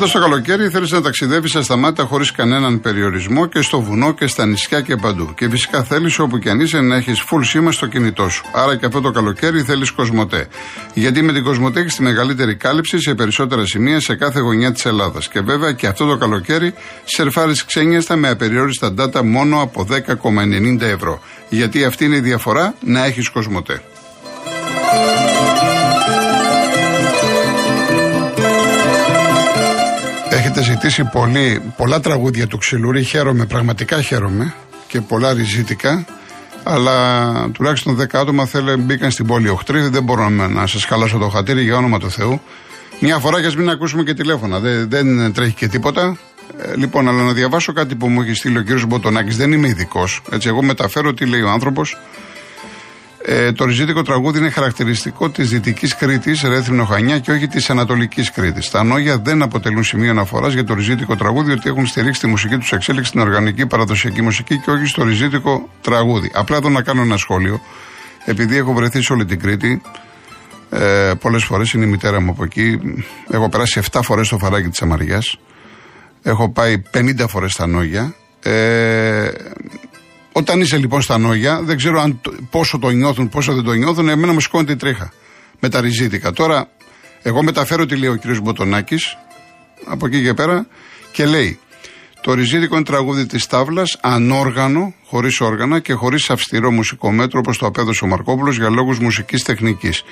Φέτο το καλοκαίρι θέλεις να ταξιδεύεις στα σταμάτα χωρίς κανέναν περιορισμό και στο βουνό και στα νησιά και παντού. Και φυσικά θέλεις όπου και αν είσαι να έχεις full σήμα στο κινητό σου. Άρα και αυτό το καλοκαίρι θέλεις Κοσμοτέ. Γιατί με την Κοσμοτέ έχεις τη μεγαλύτερη κάλυψη σε περισσότερα σημεία σε κάθε γωνιά της Ελλάδας. Και βέβαια και αυτό το καλοκαίρι σερφάρεις ξένιαστα με απεριόριστα data μόνο από 10,90 ευρώ. Γιατί αυτή είναι η διαφορά να έχεις Κοσμοτέ. Έχετε ζητήσει πολύ, πολλά τραγούδια του Ξυλούρη. Χαίρομαι, πραγματικά χαίρομαι και πολλά ριζίτικα. Αλλά τουλάχιστον 10 άτομα θέλουν μπήκαν στην πόλη οχτρή. Δεν μπορώ να σας χαλάσω το χατήρι για όνομα του Θεού. Μια φορά και μην ακούσουμε και τηλέφωνα. Δεν, δεν τρέχει και τίποτα. Ε, λοιπόν, αλλά να διαβάσω κάτι που μου έχει στείλει ο κύριος Μποτονάκης. Δεν είμαι ειδικός. Έτσι, εγώ μεταφέρω τι λέει ο άνθρωπος. Ε, το ριζίτικο τραγούδι είναι χαρακτηριστικό της Δυτικής Κρήτης, Ρέθυμνο Χανιά και όχι της Ανατολικής Κρήτης. Τα νόγια δεν αποτελούν σημείο αναφοράς για το ριζίτικο τραγούδι, ότι έχουν στηρίξει τη μουσική τους εξέλιξη στην οργανική παραδοσιακή μουσική και όχι στο ριζίτικο τραγούδι. Απλά εδώ να κάνω ένα σχόλιο. Επειδή έχω βρεθεί σε όλη την Κρήτη, ε, πολλές φορές είναι η μητέρα μου από εκεί. Έχω περάσει 7 φορές στο φαράκι της Αμαριάς. Έχω πάει 50 φορές στα νόγια. Ε, όταν είσαι λοιπόν στα νόγια, δεν ξέρω αν, πόσο το νιώθουν, πόσο δεν το νιώθουν, εμένα μου σηκώνει την τρίχα με τα ριζίτικα. Τώρα, εγώ μεταφέρω τι λέει ο κ. Μποτονάκης από εκεί και πέρα και λέει το ριζίτικο είναι τραγούδι της τάβλας, ανόργανο, χωρίς όργανα και χωρίς αυστηρό μουσικό μέτρο όπως το απέδωσε ο Μαρκόπουλος για λόγους μουσικής τεχνικής.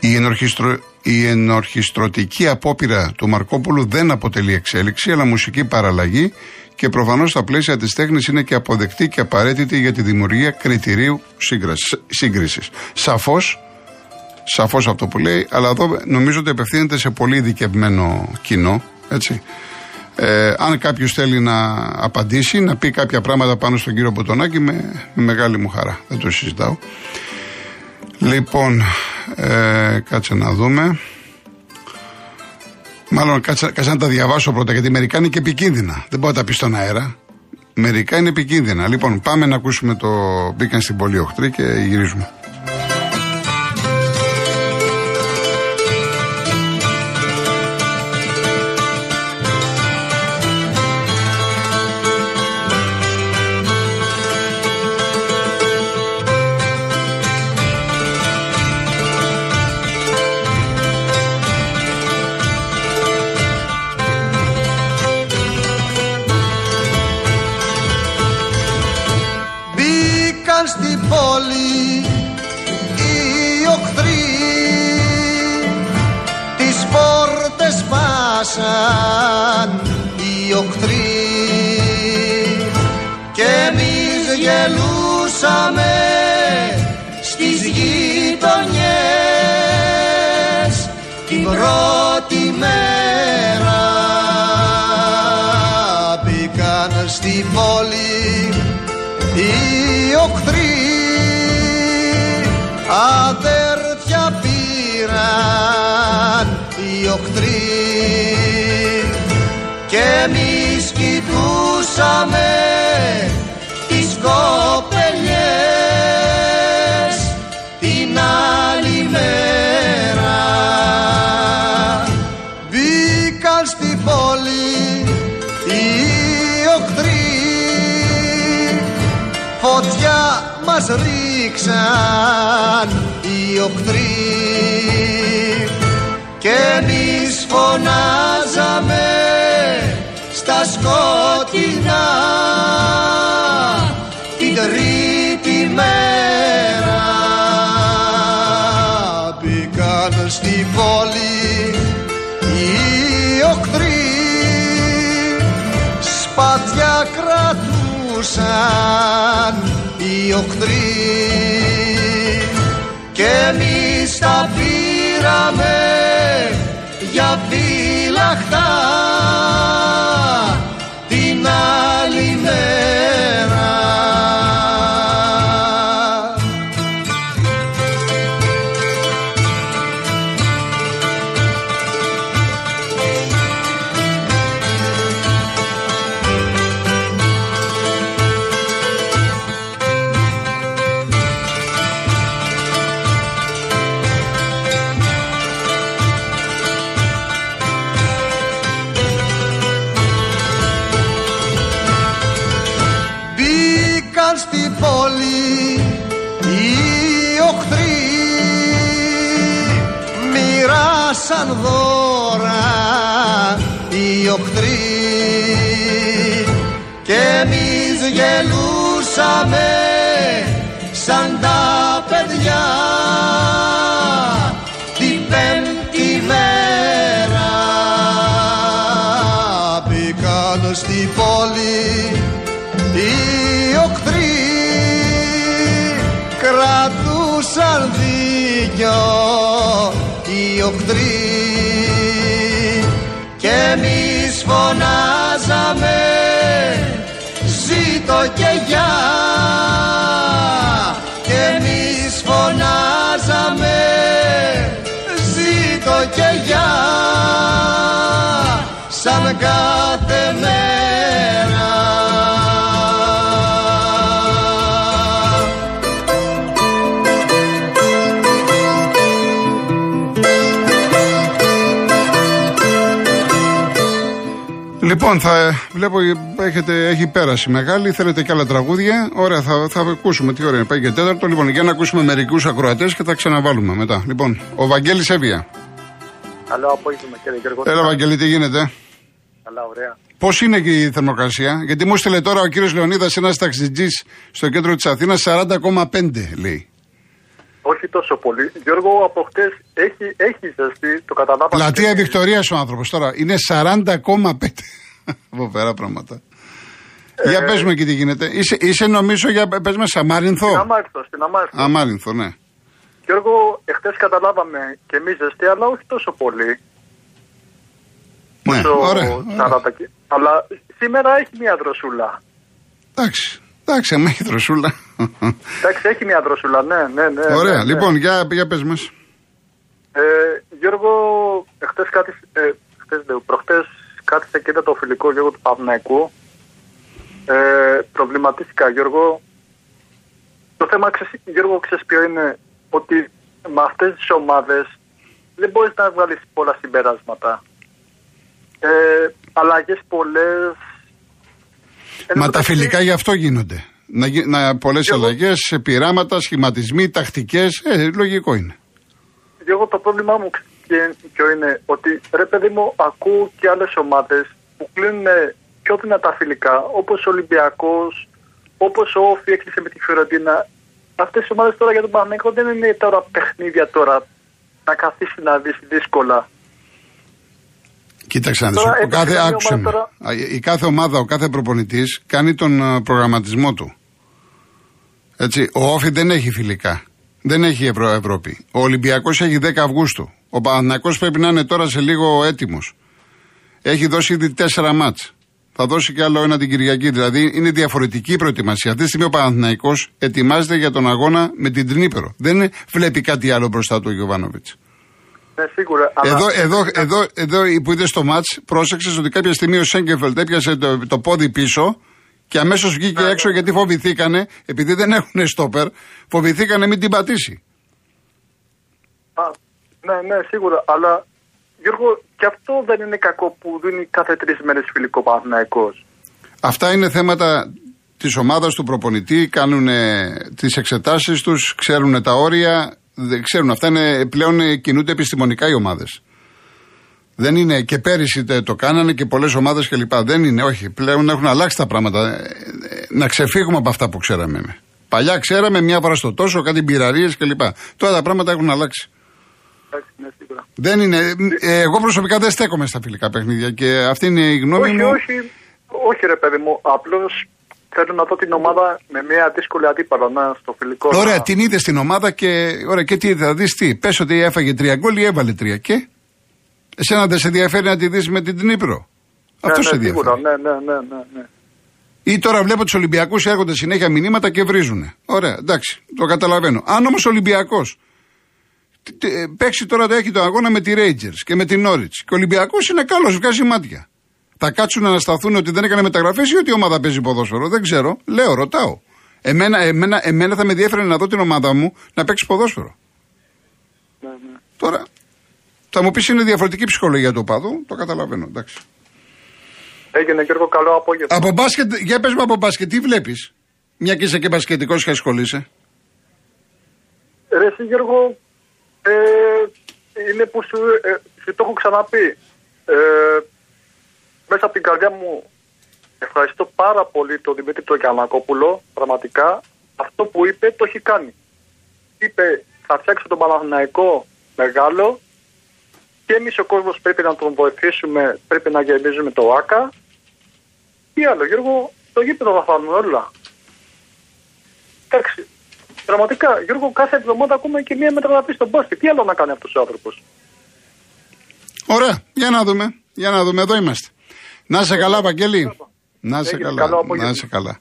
Η, ενορχιστρο... η ενορχιστρωτική απόπειρα του Μαρκόπουλου δεν αποτελεί εξέλιξη, αλλά μουσική παραλλαγή και προφανώς στα πλαίσια της τέχνης είναι και αποδεκτή και απαραίτητη για τη δημιουργία κριτηρίου σύγκρισης. Σαφώς, σαφώς αυτό που λέει, αλλά εδώ νομίζω ότι απευθύνεται σε πολύ ειδικευμένο κοινό. Έτσι. Ε, αν κάποιος θέλει να απαντήσει, να πει κάποια πράγματα πάνω στον κύριο Μποτονάκη, με, με μεγάλη μου χαρά. Δεν το συζητάω. Λοιπόν, ε, κάτσε να δούμε. Μάλλον κάτσε, να τα διαβάσω πρώτα, γιατί μερικά είναι και επικίνδυνα. Δεν μπορώ να τα πει στον αέρα. Μερικά είναι επικίνδυνα. Λοιπόν, πάμε να ακούσουμε το Μπήκαν στην Πολύ Οχτρή και γυρίζουμε. Γελούσαμε στις γειτονιές την πρώτη μέρα. Μπήκαν στη πόλη οι οχθροί αδέρφια πήραν οι οχθροί και εμείς κοιτούσαμε μας ρίξαν οι οχθροί. Και εμείς φωνάζαμε στα σκοτεινά την τρίτη μέρα. Μπήκαν στη πόλη οι οχθροί σπάτια κρατούσαν οχτροί και εμείς τα πήραμε για φυλαχτά μοιράσαν δώρα οι οχθροί και εμείς γελούσαμε σαν τα παιδιά την πέμπτη μέρα. Μπήκαν στην πόλη οι οχθροί κρατούσαν δίκιο οι οχθροί και εμείς φωνάζαμε ζήτω και γεια και εμείς φωνάζαμε ζήτω και γεια σαν κάθε μέρα Λοιπόν, θα βλέπω έχετε, έχει πέρασει μεγάλη. Θέλετε και άλλα τραγούδια. Ωραία, θα, θα ακούσουμε. Τι ωραία, πάει και τέταρτο. Λοιπόν, για να ακούσουμε μερικούς ακροατές και θα ξαναβάλουμε μετά. Λοιπόν, ο Βαγγέλης Εύβοια. Καλό απόγευμα κύριε Γιώργο. Έλα, Βαγγέλη, τι γίνεται; Καλά, ωραία. Πώς είναι και η θερμοκρασία, Γιατί μου στείλε τώρα ο κύριος Λεωνίδας, ένας ταξιτζής στο κέντρο της Αθήνας, 40,5 λέει. Όχι τόσο πολύ. Γιώργο, από χτες έχει, έχει ζεστή, το καταλάβαμε. Πλατεία Βικτωρίας ο άνθρωπος τώρα. Είναι 40,5. Φοβερά πράγματα. Ε, για πες μου εκεί τι γίνεται. Είσαι, είσαι νομίζω για πες με Σαμάρινθο. Στην Αμάρινθο, στην Αμάρινθο. Αμάρινθο, ναι. Γιώργο, εχθές καταλάβαμε και εμείς ζεστή, αλλά όχι τόσο πολύ. Ναι, Όσο ωραία. 40 ωραία. και- Αλλά σήμερα έχει μια δροσούλα. Εντάξει, εντάξει, άμα έχει δροσούλα. Εντάξει, έχει μια δροσούλα, ναι, ναι, ναι. Ωραία, ναι, ναι. λοιπόν, για, για πες μας. Ε, Γιώργο, εχθές κάτι, ε, χτες, λέω, προχτές κάθισα και είδα το φιλικό Γιώργο του Παυναϊκού. Ε, προβληματίστηκα, Γιώργο. Το θέμα, ξέρεις, Γιώργο, ξέρεις ποιο είναι, ότι με αυτές τις ομάδες δεν μπορείς να βγάλεις πολλά συμπεράσματα. Ε, αλλαγές πολλές. Εν Μα τω τα μεταξύ, φιλικά γι' αυτό γίνονται. Να, γι- να πολλές Εγώ- αλλαγές, πειράματα, σχηματισμοί, τακτικές. Ε, λογικό είναι. Εγώ το πρόβλημά μου ποιο- ποιο είναι ότι ρε παιδί μου ακούω και άλλες ομάδες που κλείνουν πιο δυνατά φιλικά όπως ο Ολυμπιακός, όπως ο Όφη έκλεισε με τη Φιωρεντίνα. Αυτές οι ομάδες τώρα για τον Παναγενικό δεν είναι τώρα παιχνίδια τώρα να καθίσει να δεις δύσκολα. Κοίταξε να δεις, Τώρα ο έπαιξε κάθε, μια άκουσε με. ομάδα Α, Η κάθε ομάδα, ο κάθε προπονητής κάνει τον α, προγραμματισμό του. Έτσι, ο Όφη δεν έχει φιλικά. Δεν έχει Ευρω... Ευρώπη. Ο Ολυμπιακός έχει 10 Αυγούστου. Ο Παναθηναϊκός πρέπει να είναι τώρα σε λίγο έτοιμος. Έχει δώσει ήδη 4 μάτς. Θα δώσει και άλλο ένα την Κυριακή. Δηλαδή είναι διαφορετική η προετοιμασία. Αυτή τη στιγμή ο Παναθηναϊκός ετοιμάζεται για τον αγώνα με την Τρνίπερο. Δεν βλέπει κάτι άλλο μπροστά του ο Γιωβάνοβιτς. Ναι, σίγουρα. αλλά- Εδώ, εδώ, εδώ, εδώ που είδες το μάτς, πρόσεξες ότι κάποια στιγμή ο Σέγκεφελτ έπιασε το, το πόδι πίσω και αμέσως βγήκε Ναι, έξω ναι. γιατί φοβηθήκανε, επειδή δεν έχουν στόπερ, φοβηθήκανε μην την πατήσει. Α, ναι, ναι, σίγουρα. Αλλά Γιώργο, και αυτό δεν είναι κακό που δίνει κάθε τρεις μέρες φιλικό Παναθηναϊκός. Αυτά είναι θέματα της ομάδας του προπονητή, κάνουν τις εξετάσεις τους, ξέρουν τα όρια, δεν ξέρουν. Αυτά είναι πλέον ε, κινούνται επιστημονικά οι ομάδες. Δεν είναι και πέρυσι τε- το κάνανε και πολλές ομάδες κλπ. Δεν είναι, όχι. Πλέον έχουν αλλάξει τα πράγματα. Ε, ε, Να ξεφύγουμε από αυτά που ξέραμε. Παλιά ξέραμε μια φορά στο τόσο, κάτι μπειραρίες κλπ. Τώρα τα πράγματα έχουν αλλάξει. Εντάξει, ναι, σίγουρα. Δεν είναι. ε, εγώ προσωπικά δεν στέκομαι στα φιλικά παιχνίδια και αυτή είναι η γνώμη όχι, μου. όχι, όχι ρε παιδί μου. Απλώς θέλω να δω την ομάδα με μια δύσκολη αντίπαλο να, στο φιλικό. Ωραία, να- την είδες στην ομάδα και. Ωραία, και τι θα δεις τι. Πες ότι έφαγε τρία γκολ ή έβαλε τρία. Και. Εσένα δεν σε ενδιαφέρει να τη δεις με την Τνίπρο; Αυτό ναι, σε ναι, ενδιαφέρει. σίγουρα, ναι, ναι, ναι, ναι, ναι. Ή τώρα βλέπω τους Ολυμπιακούς έρχονται συνέχεια μηνύματα και βρίζουν. Ωραία, εντάξει, το καταλαβαίνω. Αν όμως ο Ολυμπιακός παίξει τώρα το έχει το αγώνα με τη Rangers και με την Norwich και ο Ολυμπιακός είναι καλός, βγάζει μάτια. Θα κάτσουν να σταθούν ότι δεν έκανε μεταγραφές ή ότι η ομάδα παίζει ποδόσφαιρο. Δεν ξέρω. Λέω, ρωτάω. Εμένα, εμένα, εμένα θα με ενδιαφέρει να δω την ομάδα μου να παίξει ποδόσφαιρο. ναι, ναι. Τώρα θα μου πεις είναι διαφορετική ψυχολογία του οπαδού, το καταλαβαίνω. Εντάξει. Έγινε Γιώργο, καλό απόγευμα. Από μπάσκετ, για πες μου από μπάσκετ, τι βλέπεις; Μια και είσαι και μπασκετικός και ασχολείσαι. Ρε εσύ Γιώργο, ε, είναι που σου, ε, σου το έχω ξαναπεί. Ε, μέσα από την καρδιά μου ευχαριστώ πάρα πολύ τον Δημήτρη τον Γιαννακόπουλο, πραγματικά. Αυτό που είπε το έχει κάνει. Είπε θα φτιάξω τον Παναθηναϊκό μεγάλο και εμείς ο κόσμος πρέπει να τον βοηθήσουμε, πρέπει να γεμίζουμε το ΆΚΑ. Τι άλλο, Γιώργο, το γήπεδο θα φάνουμε όλα. Εντάξει. Πραγματικά, Γιώργο, κάθε εβδομάδα ακούμε και μία μεταγραφή στον μπάσκετ. Τι άλλο να κάνει αυτός ο άνθρωπος; Ωραία, για να δούμε. Για να δούμε, εδώ είμαστε. Να σε καλά, Βαγγέλη. Να σε Έγινε, καλά. καλό απόγευμα. Να σε καλά.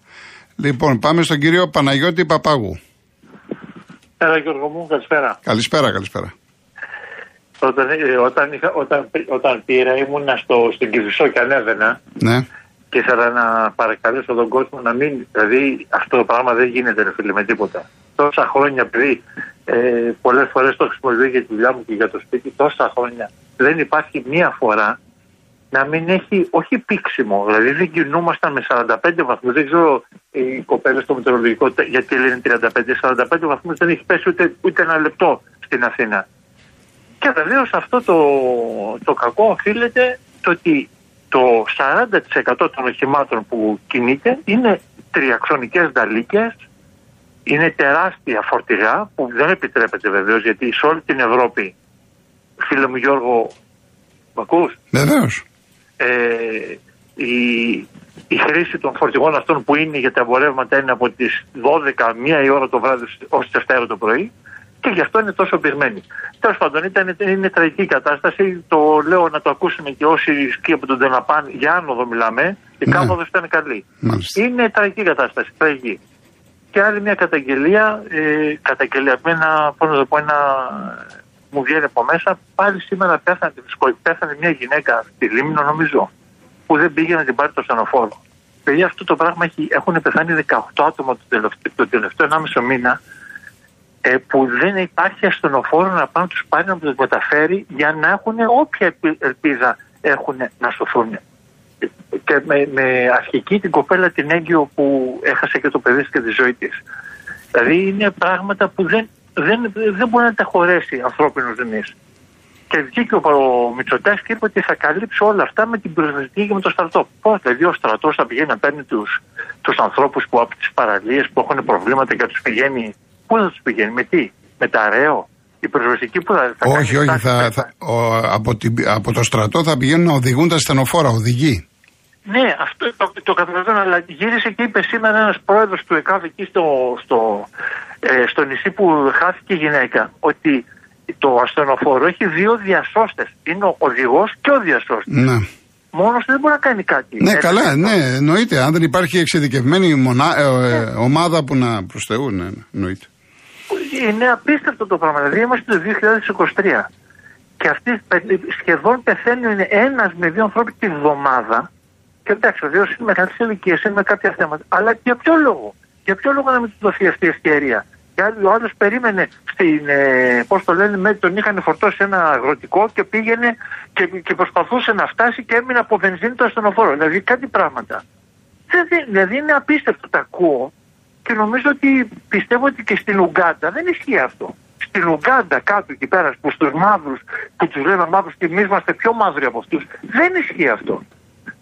Λοιπόν, πάμε στον κύριο Παναγιώτη Παπάγου. Έλα Γιώργο μου, καλησπέρα. Καλησπέρα, καλησπέρα. Όταν, ε, όταν, είχα, όταν, όταν πήρα ήμουνα στο, στην Κυφισό και ανέβαινα Ναι. και ήθελα να παρακαλέσω τον κόσμο να μην, δηλαδή αυτό το πράγμα δεν γίνεται ρε φίλε με τίποτα. Τόσα χρόνια επειδή ε, πολλές φορές το χρησιμοποιώ για τη δουλειά μου και για το σπίτι, τόσα χρόνια δεν υπάρχει μία φορά να μην έχει, όχι πήξιμο, δηλαδή δεν κινούμασταν με 45 βαθμούς, δεν ξέρω οι κοπέλες στο μετεωρολογικό τε- γιατί λένε 35, 45 βαθμούς δεν έχει πέσει ούτε, ούτε ένα λεπτό στην Αθήνα. Και βεβαίως αυτό το, το κακό οφείλεται το ότι το 40% των οχημάτων που κινείται είναι τριαξονικές νταλίκες, είναι τεράστια φορτηγά που δεν επιτρέπεται βεβαίως γιατί σε όλη την Ευρώπη, φίλε μου Γιώργο, μ' ακούς; Βεβαίως. ε, η, η χρήση των φορτηγών αυτών που είναι για τα εμπορεύματα είναι από τις 12, 1 η ώρα το βράδυ ως τις 7 το πρωί και γι' αυτό είναι τόσο πυγμένοι. Τέλος πάντων, ήταν, είναι τραγική η κατάσταση. Το λέω να το ακούσουν και όσοι σκύβουν τον Τελαπάν, για άνοδο μιλάμε. Η Ναι. κάθοδο ήταν καλή. Μάλιστα. Είναι τραγική κατάσταση, τραγική. Και άλλη μια καταγγελία, ε, καταγγελία με ένα, πώς να το πω, ένα, μου βγαίνει από μέσα, πάλι σήμερα πέθανε, πέθανε μια γυναίκα στη Λίμνο νομίζω, που δεν πήγε να την πάρει το στενοφόρο. Παιδιά, αυτό το πράγμα έχει, έχουν πεθάνει 18 άτομα το τελευταίο, το τελευταίο 1,5 μήνα, ε, που δεν υπάρχει ασθενοφόρο να πάνε να τους πάρει να τους μεταφέρει για να έχουν όποια επι- ελπίδα έχουν να σωθούν. Και με, με αρχική την κοπέλα την έγκυο που έχασε και το παιδί της και τη ζωή της. Δηλαδή είναι πράγματα που δεν, δεν, δεν μπορεί να τα χωρέσει ανθρώπινος δεμής. Και βγήκε ο, ο Μητσοτάκης και είπε ότι θα καλύψει όλα αυτά με την πυροσβεστική και με το στρατό. Πώς, δηλαδή ο στρατός θα πηγαίνει να παίρνει τους τους ανθρώπους που από τις παραλίες που έχουν προβλήματα και να τους πηγαίνει. Πού θα τους πηγαίνει, με τι, με τα ρέο. Η πυροσβεστική που θα, θα Όχι, κάνει όχι. τάξη Θα, μέσα. θα, ο, από, την, από το στρατό θα πηγαίνουν να οδηγούν τα στενοφόρα, οδηγοί. Ναι, αυτό το, το καταλαβαίνω, αλλά γύρισε και είπε σήμερα ένας πρόεδρος του ΕΚΑΒ εκεί στο, στο, ε, στο νησί που χάθηκε η γυναίκα ότι το ασθενοφόρο έχει δύο διασώστες. Είναι ο οδηγός και ο διασώστης. Ναι. Μόνος δεν μπορεί να κάνει κάτι. Ναι, Έτσι, καλά, αυτό. ναι, εννοείται. Αν δεν υπάρχει εξειδικευμένη μονά, ε, ε, ομάδα που να προσθεούν, ναι, ναι, εννοείται. Είναι απίστευτο το πράγμα. Δηλαδή είμαστε το 2023 και αυτοί πε- σχεδόν πεθαίνουν ένας με δύο ανθρώποι τη βδομάδα. Και εντάξει, βεβαίω είναι μεγάλη ηλικία, είναι με κάποια θέματα. Αλλά για ποιο λόγο; Για ποιο λόγο να μην του δοθεί αυτή η ευκαιρία; Και άλλο- ο άλλος περίμενε στην. Ε, Πώς το λένε, με, τον είχαν φορτώσει ένα αγροτικό και πήγαινε και, και προσπαθούσε να φτάσει και έμεινε από βενζίνη το ασθενοφόρο. Δηλαδή κάτι πράγματα. Δηλαδή, δηλαδή είναι απίστευτο, τα ακούω και νομίζω ότι πιστεύω ότι και στην Ουγγάντα δεν ισχύει αυτό. Στην Ουγγάντα κάτω εκεί πέρα που στους μαύρους που τους λένε μαύρους και εμείς είμαστε πιο μαύροι από αυτούς δεν ισχύει αυτό.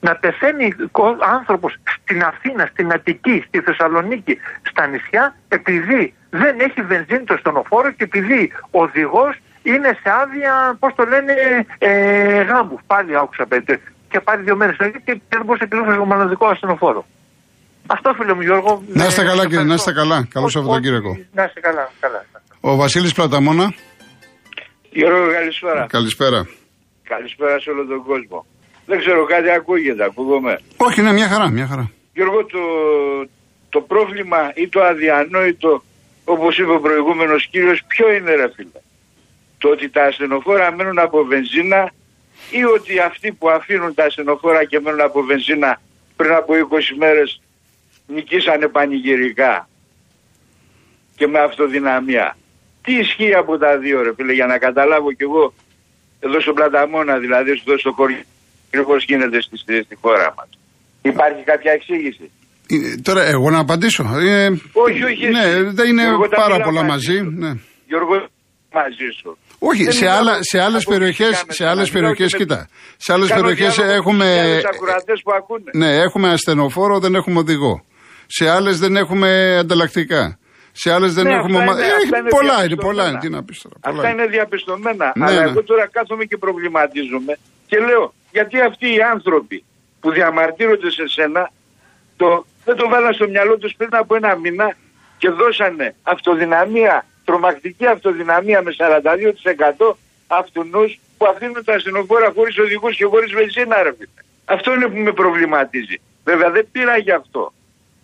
Να πεθαίνει ο άνθρωπος στην Αθήνα, στην Αττική, στη Θεσσαλονίκη, στα νησιά επειδή δεν έχει βενζίνη το στονοφόρο και επειδή ο οδηγός είναι σε άδεια, πώς το λένε, ε, γάμπου. Πάλι άκουσα πέντε. Και πάρει δύο μέρες και δεν μπορούσε να κλείσει το μοναδικό ασθενοφόρο. Αυτό φίλε μου Γιώργο. Να είστε Ε, καλά, κύριε, να ευχαριστώ. είστε καλά. Καλό Ό- Σαββατοκύριακο. ό,τι- Να είστε καλά, καλά. Ο Βασίλης Πλαταμόνα, Γιώργο, καλησπέρα. καλησπέρα. Καλησπέρα σε όλο τον κόσμο. Δεν ξέρω, κάτι ακούγεται, ακούγομαι. Όχι, ναι, μια χαρά, μια χαρά. Γιώργο, το, το πρόβλημα ή το αδιανόητο, όπως είπε ο προηγούμενος κύριος, ποιο είναι ρε φίλε; Το ότι τα ασθενοφόρα μένουν από βενζίνα ή ότι αυτοί που αφήνουν τα ασθενοφόρα και μένουν από βενζίνα πριν από 20 μέρες νικήσανε πανηγυρικά και με αυτοδυναμία. Τι ισχύει από τα δύο ρε φίλε για να καταλάβω κι εγώ εδώ στον Πλαταμόνα δηλαδή εδώ στο χωριό ακριβώ γίνεται στη, στη, στη χώρα μας. Υπάρχει κάποια εξήγηση; Ε, Τώρα, εγώ να απαντήσω. Ε, Όχι, όχι, Ναι, εσύ. δεν είναι Εγώ τα πάρα μιλάω πολλά μαζί μαζί. σου. Ναι. Γιώργο, μαζί σου. Όχι, Δεν σε, μιλάω άλλα, σε άλλες αποκλειστικά περιοχές, με σε τον άλλες Αντρέα περιοχές, και με- κοίτα, σε άλλες Κάνω περιοχές διάλογο έχουμε, με τους ακροατές που ακούνε. ναι, έχουμε ασθενοφόρο, δεν έχουμε οδηγό. Σε άλλες δεν έχουμε ανταλλακτικά. Σε άλλες δεν Ναι, έχουμε... αυτά ομα- είναι- Ε, αυτά είναι πολλά είναι, διαπιστωμένα. πολλά είναι. Τι να πεις τώρα. πολλά Αυτά είναι διαπιστωμένα. Ναι, Αλλά ναι. εγώ τώρα κάθομαι και προβληματίζομαι και λέω γιατί αυτοί οι άνθρωποι που διαμαρτύρονται σε σένα το, δεν το βάλαν στο μυαλό τους πριν από ένα μήνα και δώσανε αυτοδυναμία, τρομακτική αυτοδυναμία με 42% αυτούς που αφήνουν τα ασθενοφόρα χωρίς οδηγούς και χωρίς βενζίνα ρε φίλε. Αυτό είναι που με προβληματίζει. Βέβαια δεν πήρα γι' αυτό.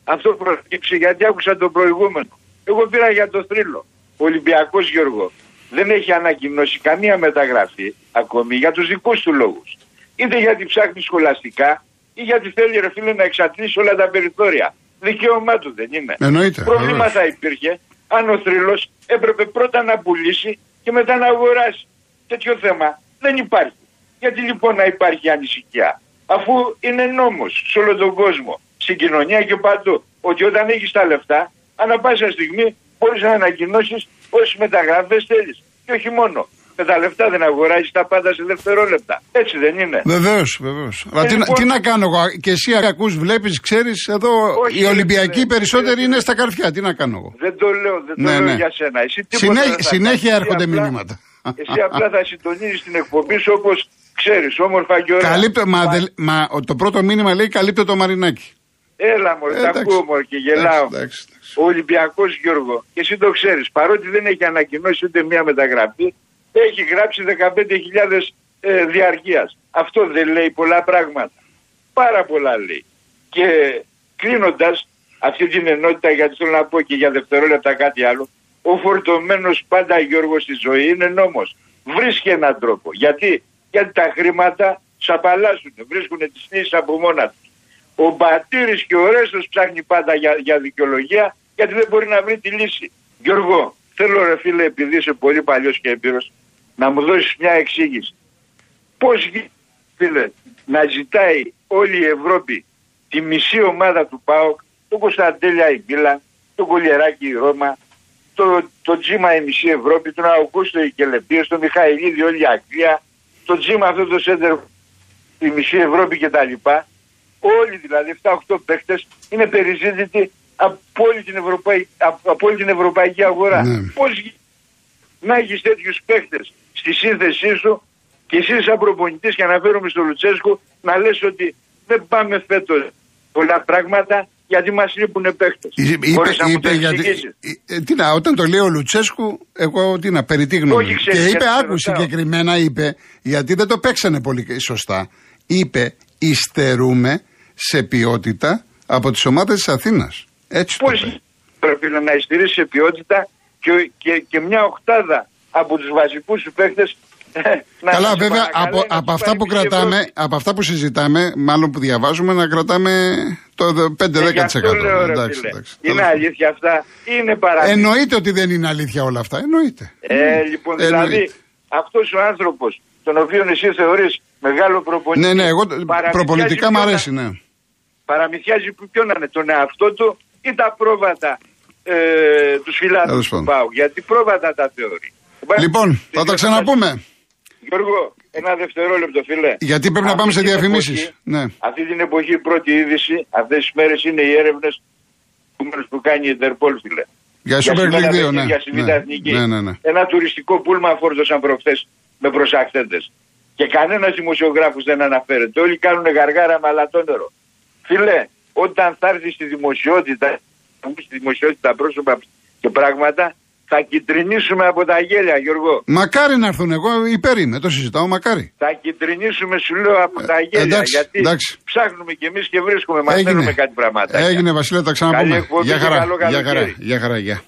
Αυτό προκύψε γιατί άκουσα το προηγούμενο. Εγώ πήρα για το θρύλο. Ο Ολυμπιακός Γιώργο δεν έχει ανακοινώσει καμία μεταγραφή ακόμη για τους δικούς του λόγους. Είτε γιατί ψάχνει σχολαστικά ή γιατί θέλει ρε φίλε να εξατλήσει όλα τα περιθώρια. Δικαίωμά του δεν είναι. Εννοείται, Πρόβλημα βεβαίως. θα υπήρχε αν ο θρύλος έπρεπε πρώτα να πουλήσει και μετά να αγοράσει. Τέτοιο θέμα δεν υπάρχει. Γιατί λοιπόν να υπάρχει ανησυχία; Αφού είναι νόμος σε όλο τον κόσμο, στην κοινωνία και παντού, ότι όταν έχεις τα λεφτά, ανά πάσα στιγμή μπορείς να ανακοινώσεις όσες μεταγραφές θέλεις. Και όχι μόνο. Με τα λεφτά δεν αγοράζεις τα πάντα σε δευτερόλεπτα. Έτσι δεν είναι. Βεβαίως, βεβαίως. Αλλά τι, να- λοιπόν- τι να κάνω εγώ, και εσύ ακούς, βλέπεις, ξέρεις, εδώ Όχι, οι ρε, Ολυμπιακοί ρε, περισσότεροι ρε, είναι ρε. στα καρφιά. Τι να κάνω εγώ; Δεν το λέω, δεν το Ναι, λέω ναι. για σένα. Εσύ τίποτα Συνέ- δεν θα συνέχεια κάνεις. έρχονται Εσύ απλά- μηνύματα. Εσύ απλά θα συντονίζεις την εκπομπή σου όπως ξέρεις, όμορφα και ωραία. Καλύπτω, μα, Μα- δεν- μα ο- το πρώτο μήνυμα λέει καλύπτω το μαρινάκι. Έλα μωρέ, Ε, τα εντάξει. ακούω μωρέ και γελάω. Εντάξει, εντάξει, εντάξει. Ο Ολυμπιακός Γιώργο, και εσύ το ξέρεις, παρότι δεν έχει ανακοινώσει ούτε μία μεταγραφή, έχει γράψει 15.000 ε, διαρκείας. Αυτό δεν λέει πολλά πράγματα. Πάρα πολλά λέει. Και κλείνοντας αυτή την ενότητα, γιατί θέλω να πω και για δευτερόλεπτα κάτι άλλο, ο φορτωμένος πάντα Γιώργος στη ζωή είναι νόμος. Βρίσκει έναν τρόπο. Γιατί, γιατί τα χρήματα σαπαλάσουν, βρίσκουν τις λύσεις από μόνα τους. Ο Μπατήρης και ο Ρέστος ψάχνει πάντα για, για δικαιολογία γιατί δεν μπορεί να βρει τη λύση. Γιώργο, θέλω ρε φίλε επειδή είσαι πολύ παλιός και έμπειρος να μου δώσεις μια εξήγηση. Πώς γίνεται φίλε να ζητάει όλη η Ευρώπη τη μισή ομάδα του ΠΑΟΚ, το Κωνσταντέλια η Μίλαν, το Κολιεράκι η Ρώμα, το, το Τζίμα η μισή Ευρώπη, τον Αουγκούστο η Κελεπίες, τον Μιχαηλίδη όλη η Αγγλία, το Τζίμα αυτό το σέντερ η μισή Ευρώπη κτλ. Όλοι δηλαδή 7-8 παίχτες είναι περιζήτητοι από όλη την, Ευρωπαϊ... από από όλη την ευρωπαϊκή αγορά. Ναι. Πώς γι- να έχεις τέτοιους παίχτες στη σύνθεσή σου και εσύ σαν προπονητής και αναφέρομαι στο Λουτσέσκου να λες ότι δεν πάμε φέτος πολλά πράγματα γιατί μας λείπουν παίχτες. Είπε, Μπορείς να μου το είπε γιατί. εξηγήσεις; ε, τι να, όταν το λέει ο Λουτσέσκου, εγώ τι να, περί τι γνώμη. Όχι, ξέρεις, Και είπε, γιατί σε άκου ρωτάω. συγκεκριμένα, είπε, γιατί δεν το παίξανε πολύ σωστά. Είπε, υστερούμε σε ποιότητα από τις ομάδες της Αθήνας. Έτσι το Πώς είπε. πρέπει να ειστηρήσει σε ποιότητα και, και, και μια οχτάδα από τους βασικούς σου παίχτες να Καλά, σε βέβαια, παρακαλάει από, να από σου αυτά πάρει που τη Ευρώπη. κρατάμε, από αυτά που συζητάμε, μάλλον που διαβάζουμε, να κρατάμε το 5-10%. Ε, γι' αυτό λέω, ρε Εντάξει, φίλε. εντάξει. Είναι Τέλος πάντων. αλήθεια αυτά ή είναι παράδειγμα. Εννοείται ότι δεν είναι αλήθεια όλα αυτά. Εννοείται. Ε, λοιπόν, δηλαδή, Εννοείται. αυτός ο άνθρωπος, τον οποίο εσύ θεωρείς μεγάλο προπονητή. Ναι, ναι, εγώ παραμυθιάζει προπολιτικά μου ποιον αρέσει, να- ναι. Παραμυθιάζει που- ποιον να είναι, τον εαυτό του ή τα πρόβατα ε, τους φιλάδου Τέλος του πάντων. Πάου. Γιατί πρόβατα τα θεωρεί. Λοιπόν, θα τα ξαναπούμε. Γιώργο, ένα δευτερόλεπτο, φίλε. Γιατί πρέπει να Αυτή πάμε σε την διαφημίσεις. εποχή- Ναι. Αυτή την εποχή η πρώτη είδηση, αυτές τις μέρες είναι οι έρευνες που κάνει η Ιντερπόλ, φίλε. Για Super Σήμερα League 2, παιχνίδια ναι. στη Β' Ναι, Εθνική. ναι, ναι, ναι. Ένα τουριστικό πούλμα φόρτωσαν προχθές με προσαχθέντες. Και κανένας δημοσιογράφος δεν αναφέρεται. Όλοι κάνουν γαργάρα με αλατόνερο. Φίλε, όταν θα έρθει στη δημοσιότητα, στη δημοσιότητα πρόσωπα και πράγματα, Θα κυτρινίσουμε από τα γέλια, Γιώργο. Μακάρι να έρθουν εγώ, υπέρ είμαι, το συζητάω, μακάρι. Θα κυτρινίσουμε, σου λέω, από τα γέλια. εντάξει, γιατί εντάξει. ψάχνουμε κι εμείς και βρίσκουμε, μαθαίνουμε κάτι πράγματα. Έγινε, Βασίλη, τα Καλή ξαναπούμε. εκπομπή Γεια και χαρά, καλό γεια χαρά, καλοκαίρι. γεια χαρά, γεια.